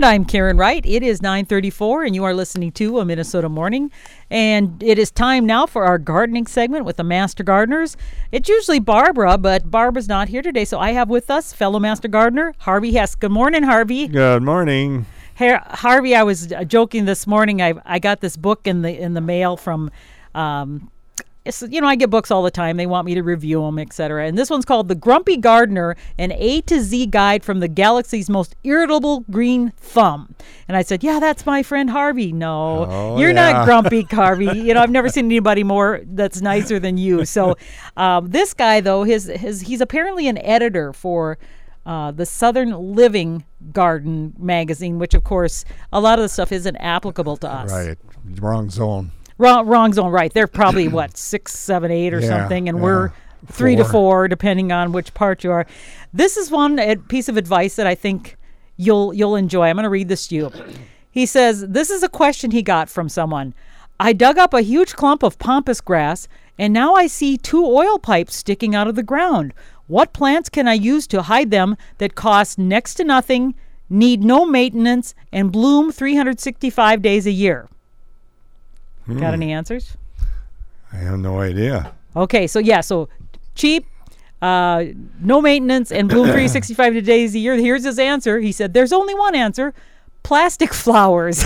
And I'm Karen Wright. It is 9:34 and you are listening to a Minnesota Morning. And it is time now for our gardening segment with the Master Gardeners. It's usually Barbara, but Barbara's not here today, so I have with us fellow Master Gardener Harvey Hesse. Good morning, Harvey. Good morning. Hey, Harvey, I was uh, joking this morning. I I got this book in the in the mail from um, you know, I get books all the time. They want me to review them, etc. And this one's called The Grumpy Gardener, an A to Z guide from the galaxy's most irritable green thumb. And I said, Yeah, that's my friend Harvey. No, Oh, you're yeah. not grumpy, Harvey. you know, I've never seen anybody more that's nicer than you. So, um, this guy, though, his, his he's apparently an editor for. Uh, the Southern Living Garden magazine, which of course a lot of the stuff isn't applicable to us. Right. Wrong zone. Wrong, wrong zone. Right. They're probably what six, seven, eight, or Yeah, something, and yeah. we're three to Four. four, depending on which part you are. This is one piece of advice that I think you'll you'll enjoy. I'm going to read this to you. He says this is a question he got from someone. I dug up a huge clump of pampas grass, and now I see two oil pipes sticking out of the ground. What plants can I use to hide them that cost next to nothing, need no maintenance, and bloom 365 days a year? Got any answers? I have no idea. Okay, so yeah, so cheap, uh, no maintenance, and bloom 365 days a year. Here's his answer. He said, "There's only one answer: plastic flowers."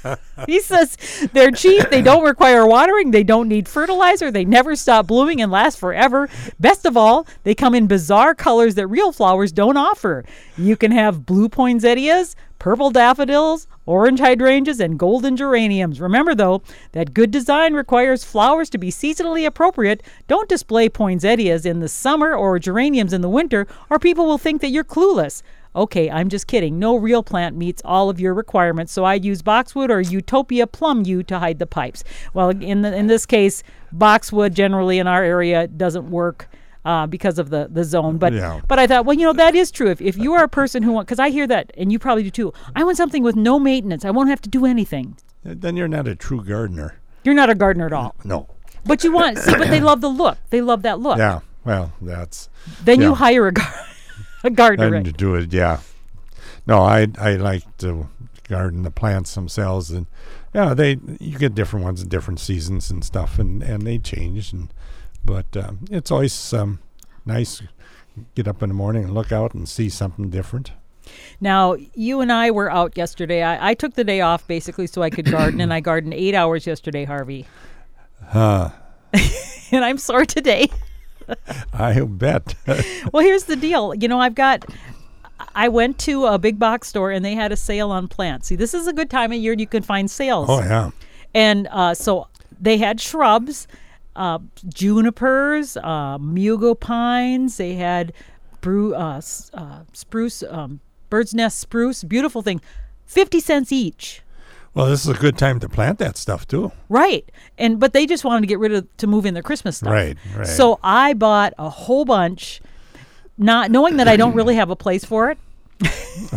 he says they're cheap. They don't require watering. They don't need fertilizer. They never stop blooming and last forever. Best of all, they come in bizarre colors that real flowers don't offer. You can have blue poinsettias, purple daffodils, orange hydrangeas, and golden geraniums. Remember, though, that good design requires flowers to be seasonally appropriate. Don't display poinsettias in the summer or geraniums in the winter, or people will think that you're clueless. Okay, I'm just kidding. No real plant meets all of your requirements, so I'd use boxwood or Utopia plum yew to hide the pipes. Well, in the, in this case, boxwood generally in our area doesn't work. Uh, because of the, the zone, but Yeah. but I thought, well, you know, that is true. If, if you are a person who want, because I hear that, and you probably do too. I want something with no maintenance. I won't have to do anything. Then you're not a true gardener. You're not a gardener at all, No. but you want. see, but they love the look. They love that look. Yeah. Well, that's Then you hire a, gar- a gardener. and to do it. Yeah. No, I I like to garden the plants themselves, and yeah, they you get different ones in different seasons and stuff, and and they change, and but um, it's always um, nice. Get up in the morning and look out and see something different. Now, you and I were out yesterday. I, I took the day off basically so I could garden, and I gardened eight hours yesterday, Harvey. Huh. And I'm sore today. I bet. well, here's the deal. You know, I've got. I went to a big box store and they had a sale on plants. See, this is a good time of year you can find sales. oh yeah. And uh, so they had shrubs, uh, junipers, uh, mugo pines. They had bru- uh, uh, spruce, um, bird's nest spruce. Beautiful thing, fifty cents each. Well, this is a good time to plant that stuff too. Right. And but they just wanted to get rid of to move in their Christmas stuff. Right, right. So I bought a whole bunch, not knowing that I don't really have a place for it.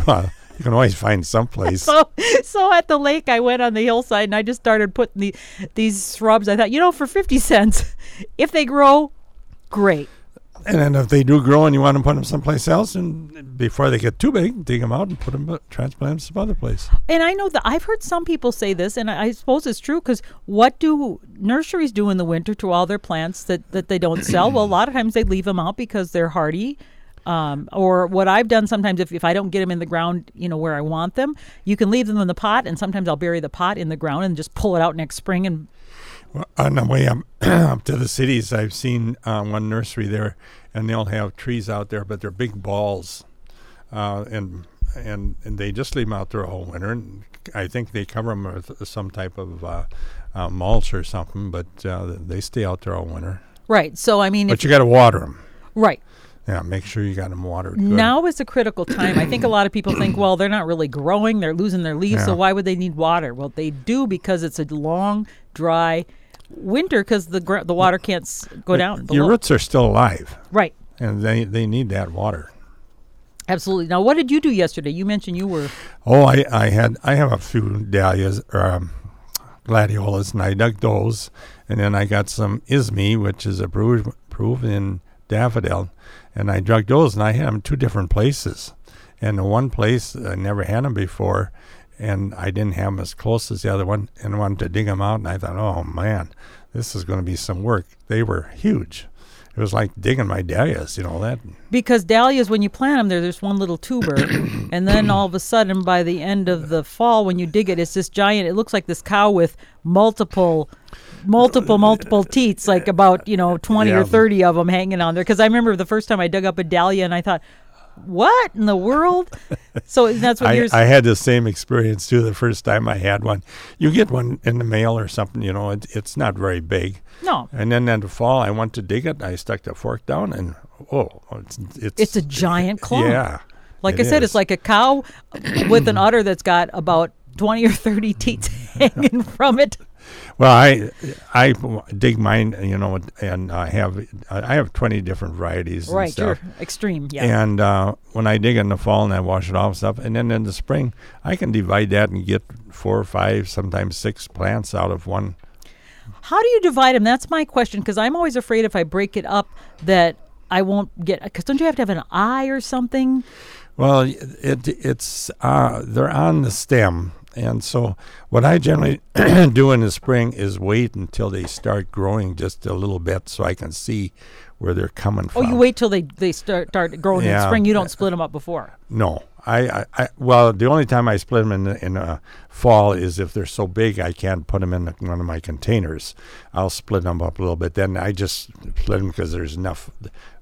Well, you can always find someplace. So so at the lake I went on the hillside and I just started putting the, these shrubs. I thought, you know, for fifty cents, if they grow, great. And then if they do grow and you want to put them someplace else, and before they get too big, dig them out and put them transplant them some other place. And I know that I've heard some people say this, and I, I suppose it's true because what do nurseries do in the winter to all their plants that, that they don't sell? well, a lot of times they leave them out because they're hardy. Um, or what I've done sometimes, if, if I don't get them in the ground, you know, where I want them, you can leave them in the pot, and sometimes I'll bury the pot in the ground and just pull it out next spring. And Well, on the way up, up to the cities, I've seen uh, one nursery there, and they'll have trees out there, but they're big balls, uh, and and and they just leave them out there all winter. And I think they cover them with some type of uh, uh, mulch or something, but uh, they stay out there all winter. right, so I mean, But you got to water them. right Yeah, make sure you got them watered. Good. now is a critical time. I think a lot of people think, well, they're not really growing; they're losing their leaves, so why would they need water? Well, they do because it's a long, dry winter because the gr- the water can't s- go down. Your roots are still alive, Right. and they they need that water. Absolutely. Now, what did you do yesterday? You mentioned you were Oh, I, I had I have a few dahlias or um, gladiolas, and I dug those, and then I got some ismene, which is a Peru- Peruvian daffodil, and I dug those, and I had them two different places, And the one place I never had them before, and I didn't have them as close as the other one, and wanted to dig them out. And I thought, oh man, this is going to be some work. They were huge. It was like digging my dahlias, you know that. Because dahlias, when you plant them, they're just one little tuber, and then all of a sudden, by the end of the fall, when you dig it, it's this giant. It looks like this cow with multiple, multiple, uh, multiple teats, like about you know twenty Yeah. or thirty of them hanging on there. Because I remember the first time I dug up a dahlia, and I thought, "What in the world?" So that's what I, yours. I had the same experience too the first time I had one. You get one in the mail or something, you know, it, it's not very big. no, And then in the fall, I went to dig it. I stuck the fork down, and oh, it's it's, it's a giant clump. Yeah, Like I said, is. it's like a cow with an udder that's got about twenty or thirty teats hanging from it. Well, I I dig mine, you know, and I have I have twenty different varieties. and Right, you're extreme. Yeah. And uh, when I dig in the fall and I wash it off and stuff, and then in the spring, I can divide that and get four or five, sometimes six plants out of one. How do you divide them? That's my question because I'm always afraid if I break it up that I won't get. Because don't you have to have an eye or something? Well, it it's uh, they're on the stem, and so what I generally do in the spring is wait until they start growing just a little bit, so I can see where they're coming Oh, from. Oh, you wait till they they start start growing in Yeah. spring. You don't split them up before. No, I, I, I well, the only time I split them in the, in uh, fall is if they're so big I can't put them in the, one of my containers. I'll split them up a little bit. Then I just split them because there's enough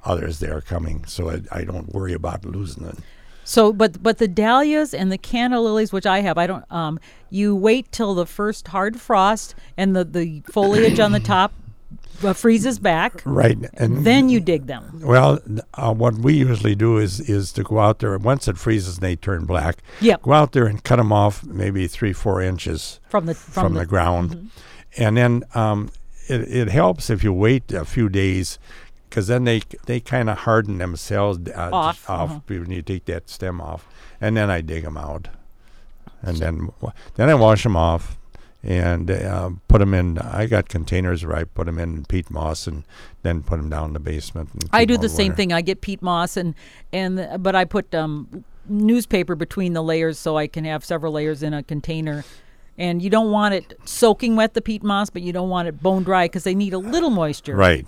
others there coming, so I, I don't worry about losing them. So, but but the dahlias and the canna lilies, which I have, I don't. Um, you wait till the first hard frost and the the foliage on the top uh, freezes back. Right, and Then you dig them. Well, uh, what we usually do is is to go out there once it freezes and they turn black. Yep. Go out there and cut them off maybe three four inches From the from, from, the, ground, and then um, it it helps if you wait a few days. Because then they they kind of harden themselves uh, Off, off uh-huh. when you take that stem off, and then I dig them out, and then then I wash them off, and uh, put them in. I got containers where I put them in peat moss, and then put them down in the basement. I do the same thing. I get peat moss and and but I put um, newspaper between the layers so I can have several layers in a container. And you don't want it soaking wet the peat moss, but you don't want it bone dry because they need a little moisture. Right.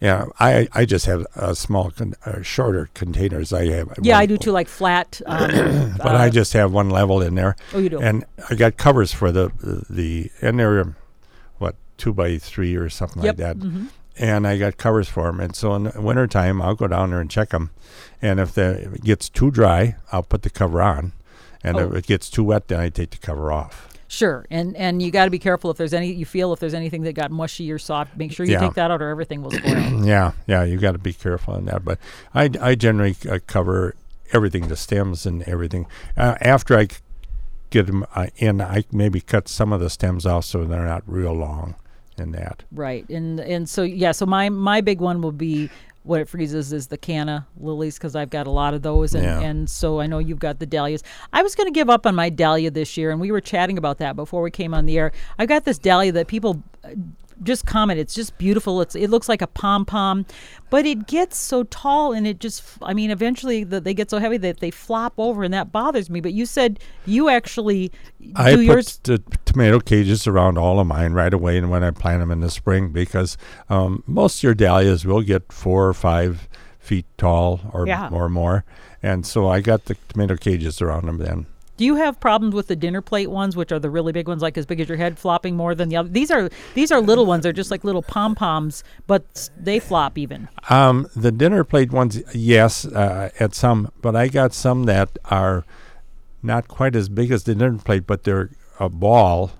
Yeah. I I just have uh, small, con- uh, shorter containers. I have. Yeah, I do too. Like flat. Um, But I just have one level in there. Oh, you do? And I got covers for the the and they're what two by three or something Yep, like that. mhm. And I got covers for them. And so in the wintertime, I'll go down there and check them. And if, the, if it gets too dry, I'll put the cover on. And Oh. if it gets too wet, then I take the cover off. Sure, and and you got to be careful if there's any you feel if there's anything that got mushy or soft. Make sure you Yeah. take that out, or everything will spoil. Yeah, yeah, you got to be careful on that. But I, I generally uh, cover everything, the stems and everything. Uh, after I get them uh, in, I maybe cut some of the stems off so they're not real long in that. right, and and so yeah, so my my big one will be when it freezes is the canna lilies because I've got a lot of those, and Yeah. and so I know you've got the dahlias. I was going to give up on my dahlia this year, and we were chatting about that before we came on the air. I've got this dahlia that people. Just comment. It's just beautiful. It's it looks like a pom pom, but it gets so tall and it just. I mean, eventually the, they get so heavy that they flop over, and that bothers me. But you said you actually I do put yours. the tomato cages around all of mine right away, and when I plant them in the spring, because um, most of your dahlias will get four or five feet tall or Yeah. or more, and so I got the tomato cages around them then. Do you have problems with the dinner plate ones, which are the really big ones, like as big as your head, flopping more than the other? These are these are little ones. They're just like little pom poms, but they flop even. Um, the dinner plate ones, yes, uh, at some, but I got some that are not quite as big as the dinner plate, but they're a ball,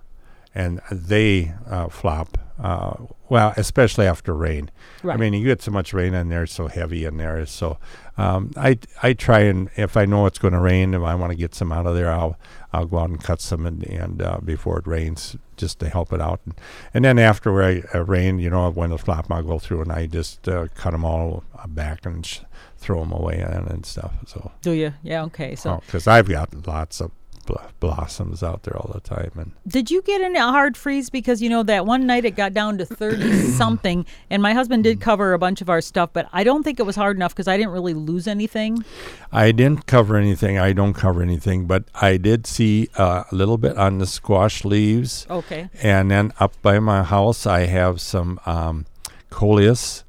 and they uh, flop. Uh, well, especially after rain. Right. I mean, you get so much rain in there, it's so heavy in there. So um, I I try and if I know it's going to rain, if I want to get some out of there, I'll I'll go out and cut some and, and uh, before it rains, just to help it out. And, and then after I, uh, rain, you know, when the flop, I'll go through and I just uh, cut them all back and sh- throw them away and, and stuff. So Do you? Yeah. Okay. So because I've got lots of bl- blossoms out there all the time. And Did you get in a hard freeze? Because you know that one night it got down to thirty something, and my husband did cover a bunch of our stuff, but I don't think it was hard enough because I didn't really lose anything. I didn't cover anything. I don't cover anything, but I did see uh, a little bit on the squash leaves. Okay. And then up by my house, I have some um, coleus,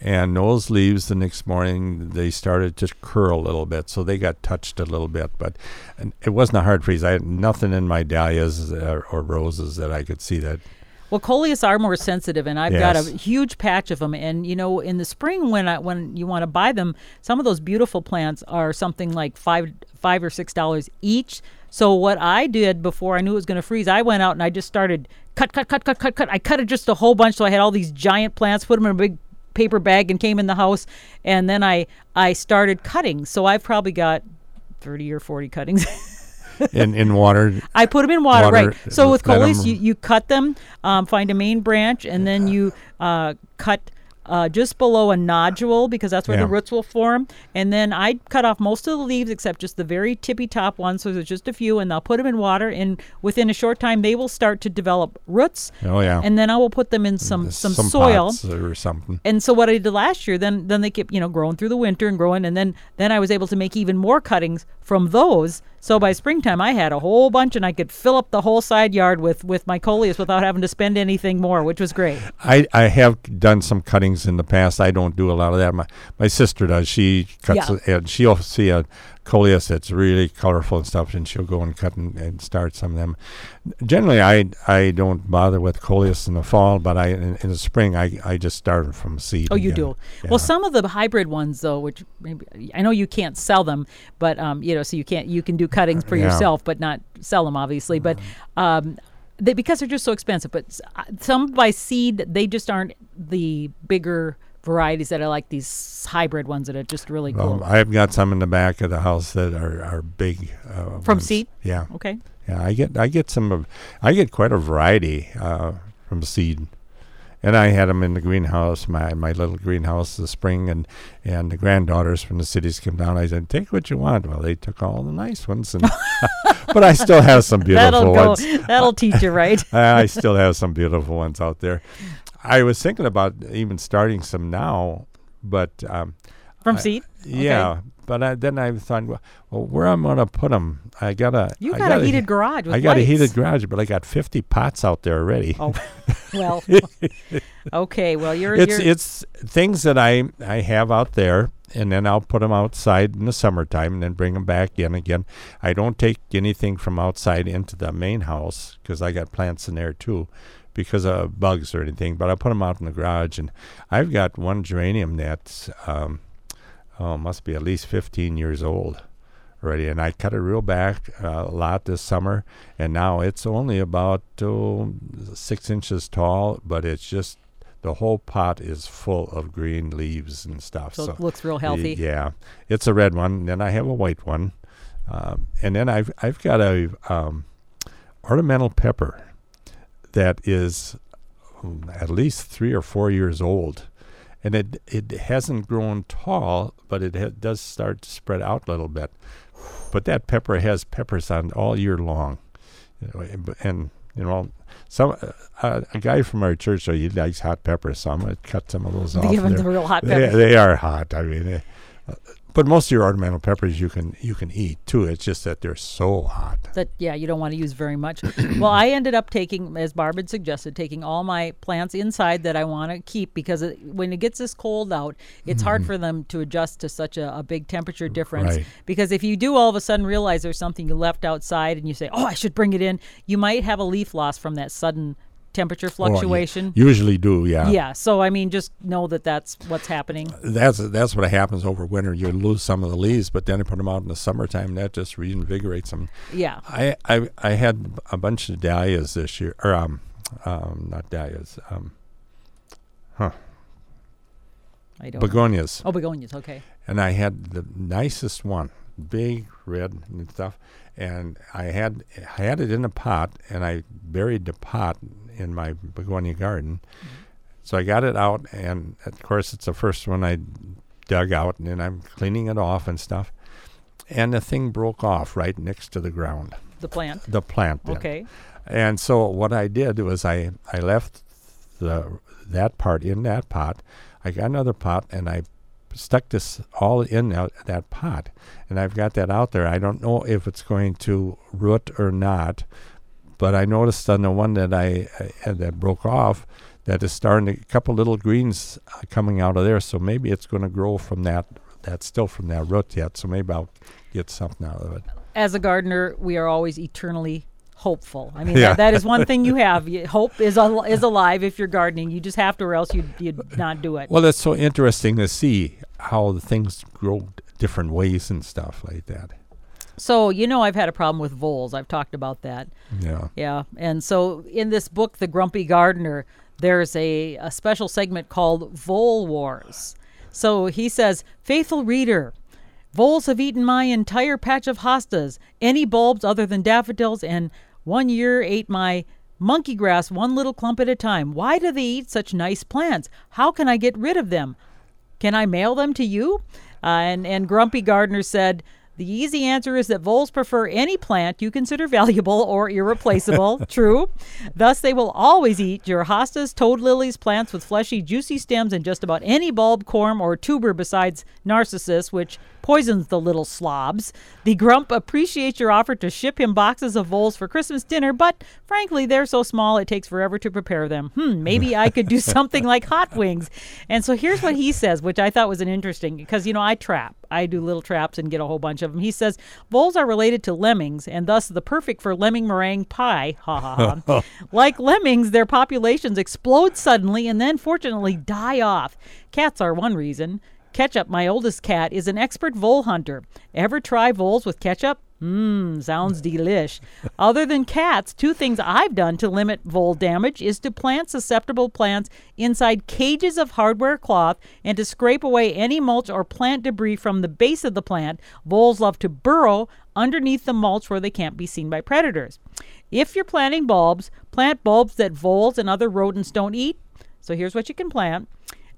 and those leaves the next morning they started to curl a little bit, so they got touched a little bit. But and it wasn't a hard freeze. I had nothing in my dahlias uh, or roses that I could see that. Well, coleus are more sensitive, and I've got a huge patch of them. And you know, in the spring when I when you want to buy them, some of those beautiful plants are something like five five or six dollars each. So what I did before I knew it was going to freeze, I went out and I just started cut, cut, cut, cut, cut, cut. I cut it just a whole bunch, so I had all these giant plants. Put them in a big paper bag and came in the house, and then I I started cutting. So I've probably got thirty or forty cuttings. in in water. I put them in water, Water, right? So with coleus, you, you cut them, um, find a main branch, and then you uh, cut uh, just below a nodule because that's where the roots will form. And then I cut off most of the leaves except just the very tippy top ones. So there's just a few, and I'll put them in water, and within a short time they will start to develop roots. Oh yeah, And then I will put them in some some, soil. pots or something. And so what I did last year, then then they kept you know growing through the winter and growing, and then then I was able to make even more cuttings from those. So by springtime, I had a whole bunch, and I could fill up the whole side yard with with my coleus without having to spend anything more, which was great. I, I have done some cuttings in the past. I don't do a lot of that. My my sister does. She cuts Yeah. and she'll see a coleus that's really colorful and stuff, and she'll go and cut and, and start some of them. Generally, I I don't bother with coleus in the fall, but I in, in the spring I, I just start from seed. Oh, you again. do. Yeah. Well, some of the hybrid ones, though, which maybe I know you can't sell them, but um, you know, so you can't you can do cuttings for Yeah. yourself, but not sell them, obviously. But um, they, because they're just so expensive. But some by seed, they just aren't the bigger varieties that I like. These hybrid ones that are just really cool. I've got some in the back of the house that are are big. Uh, From ones. seed? Yeah, okay. yeah. I get I get some of I get quite a variety uh, from seed. And I had them in the greenhouse, my my little greenhouse this spring, and and the granddaughters from the cities came down. I said, "Take what you want." Well, they took all the nice ones, and but I still have some beautiful That'll go. ones. That'll teach you right. I still have some beautiful ones out there. I was thinking about even starting some now, but um, From I- seed. yeah. But I, then I thought, well, well, where I'm gonna put them? I gotta. You got gotta a heated he- garage with I got a heated garage, but I got 50 pots out there already. Oh, well. okay. Well, you're. it's you're it's things that I I have out there, and then I'll put them outside in the summertime, and then bring them back in again. I don't take anything from outside into the main house because I got plants in there too, because of bugs or anything. But I put them out in the garage, and I've got one geranium that's um, oh must be at least 15 years old already, and I cut it real back uh, a lot this summer, and now it's only about oh, six inches tall, but it's just the whole pot is full of green leaves and stuff. so So, it looks real healthy. yeah, it's a red one. Then I have a white one, um, and then I've I've got a um, ornamental pepper that is um, at least three or four years old, and it it hasn't grown tall, but it ha- does start to spread out a little bit. But that pepper has peppers on all year long, you know, and, you know. Some uh, a guy from our church, so he likes hot peppers, so I'm gonna cut some of those They off. give there. the real hot They, pepper. they are hot. I mean, uh, but most of your ornamental peppers you can you can eat too. It's just that they're so hot. that yeah you don't want to use very much well i ended up taking as barb had suggested taking all my plants inside that i want to keep because it, when it gets this cold out it's hard for them to adjust to such a, a big temperature difference Mm-hmm. Right. because if you do all of a sudden realize there's something you left outside and you say oh i should bring it in you might have a leaf loss from that sudden temperature Oh, fluctuation usually do, yeah. yeah so i mean just know that that's what's happening That's that's what happens over winter. You lose some of the leaves, but then you put them out in the summertime. And that just reinvigorates them. yeah I I, I had a bunch of dahlias this year, or um, um not dahlias, um, huh. i don't know. begonias, oh begonias okay and I had the nicest one, big red and stuff. And I had I had it in a pot, and I buried the pot in my begonia garden. Mm-hmm. So I got it out, and of course it's the first one I dug out, and then I'm cleaning it off and stuff. And the thing broke off right next to the ground. the plant. the plant. did. Okay. And so what I did was I I left the that part in that pot. I got another pot and I stuck this all in that, that pot, and I've got that out there. I don't know if it's going to root or not, but I noticed on the one that I uh, that broke off that is starting to, a couple little greens uh, coming out of there. So maybe it's going to grow from that. That's still from that root yet. So maybe I'll get something out of it. As a gardener, we are always eternally hopeful. I mean, Yeah. that, that is one thing you have. Hope is al- is alive if you're gardening. You just have to, or else you'd, you'd not do it. Well, it's so interesting to see how the things grow different ways and stuff like that. So, you know, I've had a problem with voles. I've talked about that. Yeah. Yeah. And so in this book, The Grumpy Gardener, there's a, a special segment called Vole Wars. So he says, Faithful reader, voles have eaten my entire patch of hostas, any bulbs other than daffodils, and one year ate my monkey grass one little clump at a time. Why do they eat such nice plants? How can I get rid of them? Can I mail them to you? Uh, and, and Grumpy Gardener said, the easy answer is that voles prefer any plant you consider valuable or irreplaceable. True. Thus, they will always eat your hostas, toad lilies, plants with fleshy, juicy stems, and just about any bulb, corm, or tuber besides narcissus, which poisons the little slobs. The grump appreciates your offer to ship him boxes of voles for Christmas dinner, but frankly, they're so small it takes forever to prepare them. Hmm, maybe I could do something like hot wings. And so here's what he says, which I thought was an interesting because you know I trap. I do little traps and get a whole bunch of them. He says voles are related to lemmings and thus the perfect for lemming meringue pie. Ha ha ha. like lemmings, their populations explode suddenly and then fortunately die off. Cats are one reason. Ketchup, my oldest cat, is an expert vole hunter. Ever try voles with ketchup? Mmm, sounds delish. Other than cats, two things I've done to limit vole damage is to plant susceptible plants inside cages of hardware cloth and to scrape away any mulch or plant debris from the base of the plant. Voles love to burrow underneath the mulch where they can't be seen by predators. If you're planting bulbs, plant bulbs that voles and other rodents don't eat. So here's what you can plant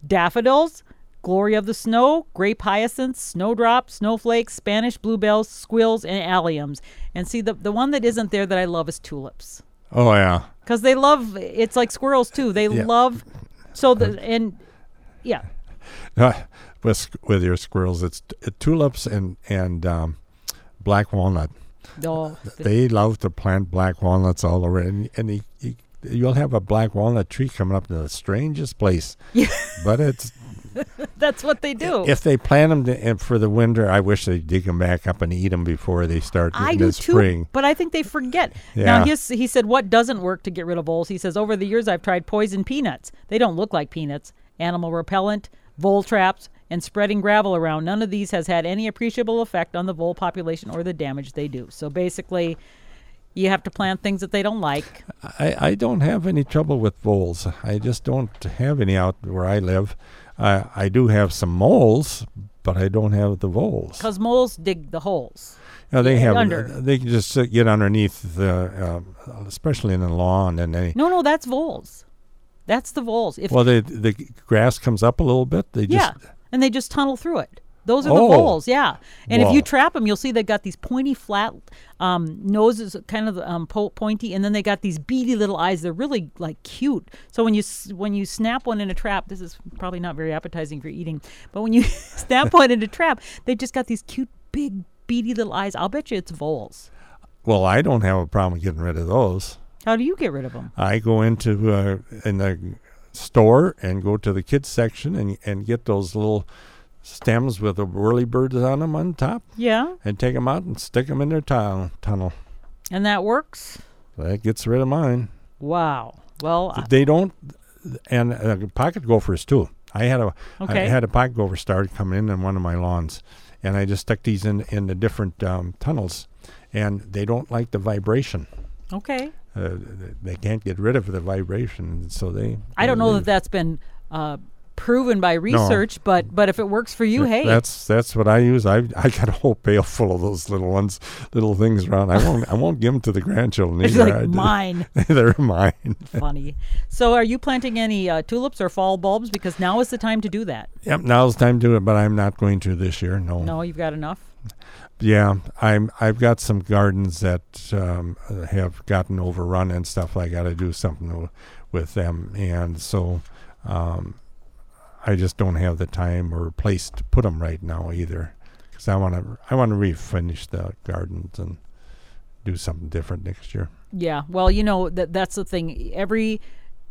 daffodils, glory of the snow, grape hyacinths, snowdrops, snowflakes, Spanish bluebells, squills, and alliums. And see, the, the one that isn't there that I love is tulips. Oh yeah. Because they love, it's like squirrels too. They Yeah. love, so the, and yeah. with with your squirrels, it's t- uh, tulips and and um, black walnut. Oh, the- They love to plant black walnuts all over, and and you, you, you'll have a black walnut tree coming up in the strangest place. Yeah. But it's that's what they do. if they plant them to, for the winter, I wish they dig them back up and eat them before they start I in do the too, spring. but I think they forget. Now, Yeah. his, he said, what doesn't work to get rid of voles? He says, over the years, I've tried poison peanuts. They don't look like peanuts. Animal repellent, vole traps, and spreading gravel around. None of these has had any appreciable effect on the vole population or the damage they do. So basically, you have to plant things that they don't like. I, I don't have any trouble with voles. I just don't have any out where I live. I I do have some moles, but I don't have the voles. Because moles dig the holes. Know, they have under. they can just sit, get underneath the, uh, especially in the lawn, and they No, no, that's voles. That's the voles. If well, they, the grass comes up a little bit. They Yeah, just and they just tunnel through it. Those are the Oh. voles, yeah. And if you trap them, you'll see they've got these pointy, flat um, noses, kind of um, po- pointy, and then they got these beady little eyes. They're really like cute. So when you when you snap one in a trap, this is probably not very appetizing for eating, but when you snap one in a trap, they just got these cute, big, beady little eyes. I'll bet you it's voles. well, I don't have a problem getting rid of those. How do you get rid of them? I go into uh, in the store and go to the kids section and and get those little stems with the whirly birds on them on top, Yeah, and take them out and stick them in their tu- tunnel. and that works. That gets rid of mine. Wow. Well, They don't, and uh, pocket gophers too. I had a I Okay. I had a pocket gopher start coming in on one of my lawns, and I just stuck these in in the different um, tunnels, and they don't like the vibration. okay. Uh, they can't get rid of the vibration, so they. I don't know leave. that that's been uh, proven by research, but but if it works for you, hey, That's that's what I use. I I got a whole pail full of those little ones, little things around. I won't I won't give them to the grandchildren either. like mine. They're mine. Funny. So, are you planting any uh, tulips or fall bulbs? Because now is the time to do that. Yep. Now's the time to do it, but I'm not going to this year. No. No, you've got enough. Yeah, I'm. I've got some gardens that um, have gotten overrun and stuff. I got to do something with them, and so um, I just don't have the time or place to put them right now either. Because I want to. I want to refinish the gardens and do something different next year. Yeah. Well, you know that that's the thing. Every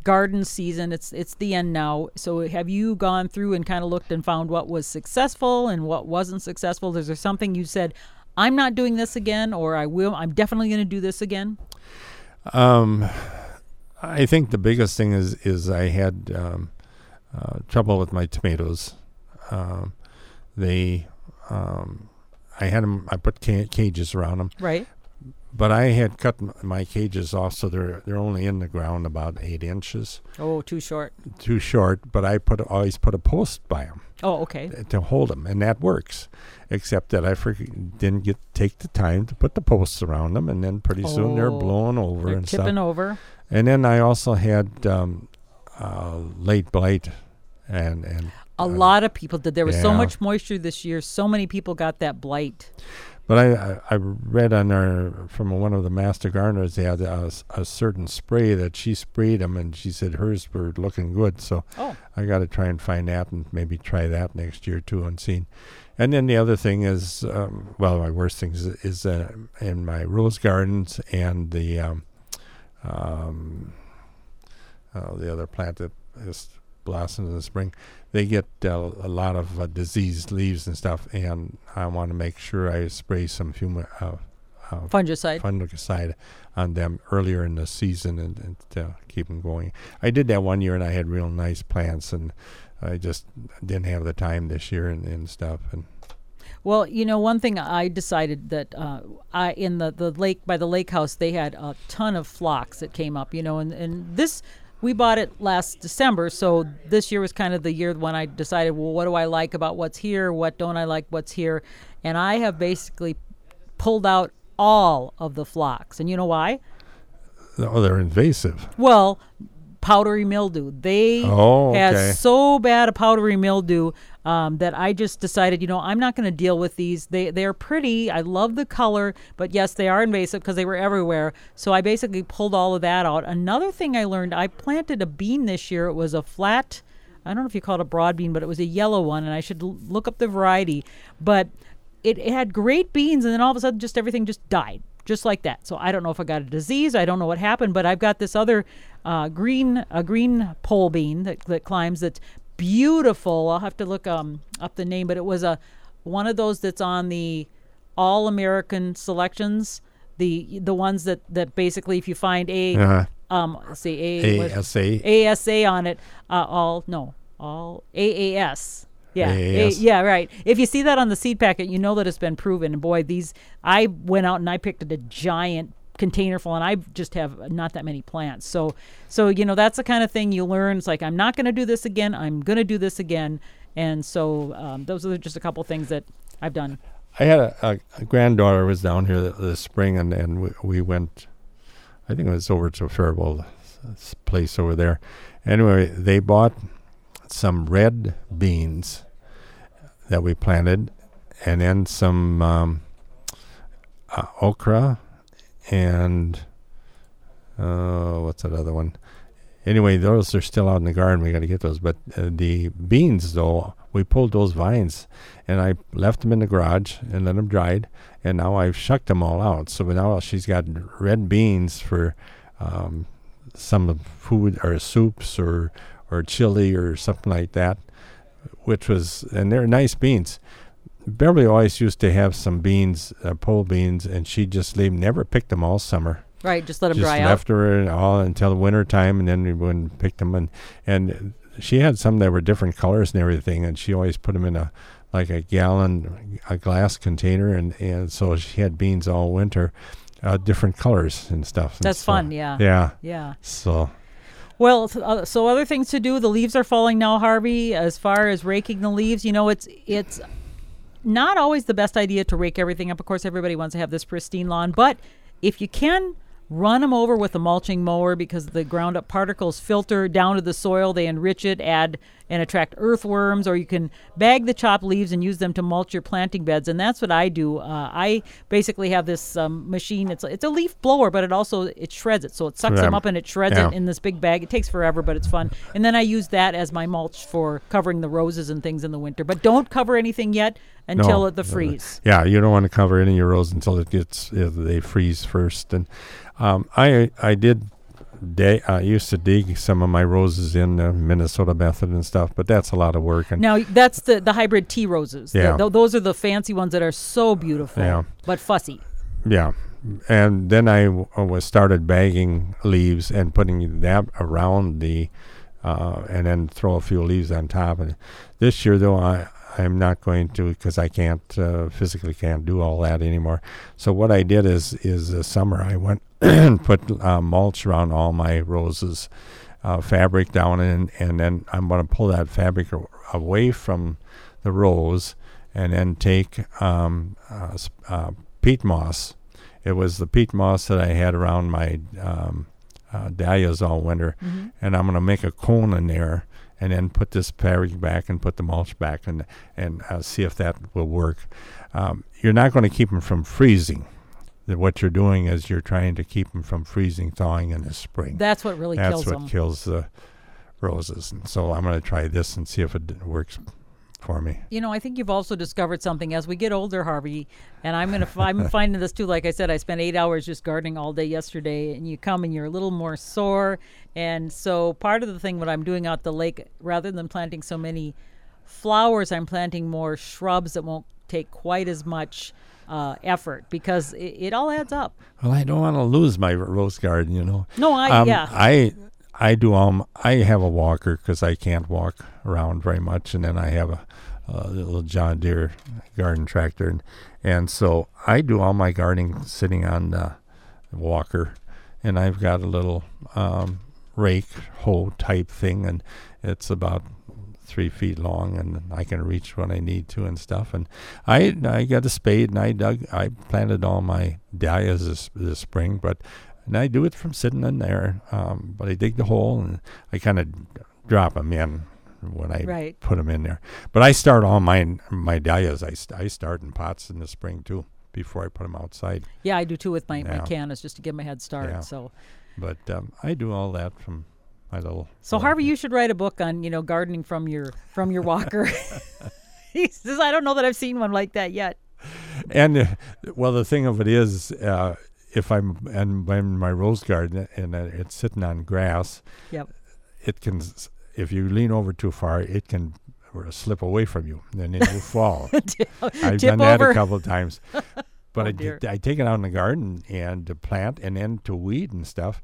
garden season, it's it's the end now. So have you gone through and kind of looked and found what was successful and what wasn't successful? Is there something you said, I'm not doing this again, or I will? I'm definitely going to do this again. Um, I think the biggest thing is is I had um, uh, trouble with my tomatoes. Um, they, um, I had them. I put ca- cages around them, Right. but I had cut m- my cages off so they're they're only in the ground about eight inches, Oh, too short. too short. But I put always put a post by them Oh, okay. to hold them, and that works. Except that I forg didn't get take the time to put the posts around them, and then pretty soon they're Oh, blowing over They're and stuff. over. And then I also had um, uh, late blight, and and A uh, lot of people did. There was so much moisture this year. So many people got that blight. But I, I I read on our from one of the master gardeners they had a, a, certain spray that she sprayed them, and she said hers were looking good. So Oh. I got to try and find that and maybe try that next year too and see. And then the other thing is, um, well, my worst thing is, is uh, in my rose gardens and the um, um, uh, the other plant that is blossoms in the spring. They get uh, a lot of uh, diseased leaves and stuff, and I want to make sure I spray some fumi- uh, uh, Fungicide. fungicide on them earlier in the season and, and to keep them going. I did that one year, and I had real nice plants, and I just didn't have the time this year and, and stuff. And Well, you know, one thing I decided that uh, I in the, the lake by the lake house they had a ton of phlox that came up. You know, and and this we bought it last December, so this year was kind of the year when I decided, well, what do I like about what's here? What don't I like what's here? And I have basically pulled out all of the phlox, and you know why? oh, they're invasive. Well, powdery mildew. They Oh, okay. had so bad a powdery mildew um, that I just decided, you know, I'm not going to deal with these. They they're pretty. I love the color, but yes, they are invasive because they were everywhere. So I basically pulled all of that out. Another thing I learned, I planted a bean this year. It was a flat. I don't know if you call it a broad bean, but it was a yellow one, and I should l- look up the variety. But it, it had great beans, and then all of a sudden, just everything just died, just like that. So I don't know if I got a disease. I don't know what happened, but I've got this other uh, green, a green pole bean that, that climbs. That's beautiful. I'll have to look um, up the name, but it was a one of those that's on the All American selections. The the ones that that basically, if you find a Uh, um, see a ASA. ASA on it, uh, all no, all AAS. Yeah, A- yeah, right. If you see that on the seed packet, you know that it's been proven. And boy, these I went out and I picked a giant container full, and I just have not that many plants. So, so you know that's the kind of thing you learn. It's like I'm not going to do this again. I'm going to do this again. And so um, those are just a couple things that I've done. I had a, a, granddaughter was down here this spring, and, and we, we went. I think it was over to Faribault place over there. Anyway, they bought some red beans that we planted, and then some um, uh, okra, and uh, what's that other one? Anyway, those are still out in the garden. We got to get those. But uh, the beans, though, we pulled those vines, and I left them in the garage and let them dried. And now I've shucked them all out. So now she's got red beans for um, some food or soups or or chili or something like that, which was and they're nice beans. Beverly always used to have some beans, uh, pole beans, and she'd just leave. Never picked them all summer Right, just let them just dry out. left her all until the winter time, and then we went and picked them. And and she had some that were different colors and everything, and she always put them in a like a gallon, a glass container, and and so she had beans all winter, uh, different colors and stuff. and That's so- fun. Yeah. Yeah. Yeah. So Well, uh, so other things to do. The leaves are falling now, Harvey. As far as raking the leaves, you know, it's it's not always the best idea to rake everything up. Of course, everybody wants to have this pristine lawn, but if you can run them over with a mulching mower because the ground up particles filter down to the soil. They enrich it, add and attract earthworms, or you can bag the chopped leaves and use them to mulch your planting beds. And that's what I do. Uh, I basically have this um, machine. It's it's a leaf blower, but it also it shreds it, so it sucks Yeah. them up and it shreds Yeah. it in this big bag. It takes forever, but it's fun. And then I use that as my mulch for covering the roses and things in the winter. But don't cover anything yet until No, the freeze. Yeah, you don't want to cover any of your rows until it gets uh, they freeze first. And um, I I did day I used to dig some of my roses in the Minnesota method and stuff, but that's a lot of work. And Now that's the the hybrid tea roses. The- Yeah. tho- those are the fancy ones that are so beautiful, Yeah. but fussy. yeah, and then I w- uh, was started bagging leaves and putting that around the, uh, and then throw a few leaves on top. And this year though, I I'm not going to because I can't uh, physically can't do all that anymore. So what I did is is this summer I went and put uh, mulch around all my roses, uh, fabric down and and then I'm going to pull that fabric away from the rose and then take um, uh, uh, peat moss. It was the peat moss that I had around my um, uh, dahlias all winter, Mm-hmm. and I'm going to make a cone in there, and then put this fabric back and put the mulch back, and and uh, see if that will work. Um, you're not going to keep them from freezing. That what you're doing is you're trying to keep them from freezing, thawing in the spring. That's what really That's kills what them. kills the roses. And so I'm going to try this and see if it works for me. You know, I think you've also discovered something as we get older, Harvey. And I'm gonna, f- I'm finding this too. Like I said, I spent eight hours just gardening all day yesterday, and you come and you're a little more sore. And so part of the thing what I'm doing out the lake, rather than planting so many flowers, I'm planting more shrubs that won't take quite as much uh, effort because it, it all adds up. Well, I don't want to lose my rose garden, you know. No, I Um, yeah. I I do um I have a walker because I can't walk around very much, and then I have a, a little John Deere garden tractor, and, and so I do all my gardening sitting on the walker, and I've got a little um, rake hoe type thing, and it's about three feet long, and I can reach when I need to and stuff. And I I got a spade, and I dug, I planted all my dahlias this, this spring, but and I do it from sitting in there. Um, but I dig the hole and I kind of drop them in when I Right. put them in there. But I start all my my dahlias. I, st- I start in pots in the spring too before I put them outside. yeah, I do too with my, my Yeah. cannas just to give 'em a head start. Yeah. So But um, I do all that from my little. So little- Harvey, you should write a book on you know gardening from your from your walker. he says, "I don't know that I've seen one like that yet." and uh, well, the thing of it is, uh, if I'm and I'm in my rose garden and uh, it's sitting on grass, Yep. it can. If you lean over too far, it can slip away from you, and it will fall. I've done that over. a couple of times. But Oh, I, dear. I take it out in the garden and to plant and then to weed and stuff.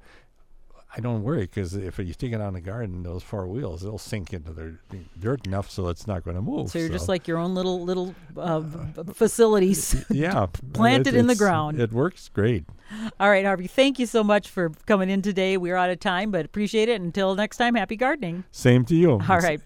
I don't worry because if you stick it out in the garden, those four wheels they'll sink into the dirt enough so it's not going to move. So you're just like your own little little uh, v- facilities. yeah, planted in the ground. It works great. All right, Harvey. Thank you so much for coming in today. We're out of time, but appreciate it. Until next time, happy gardening. Same to you. All right.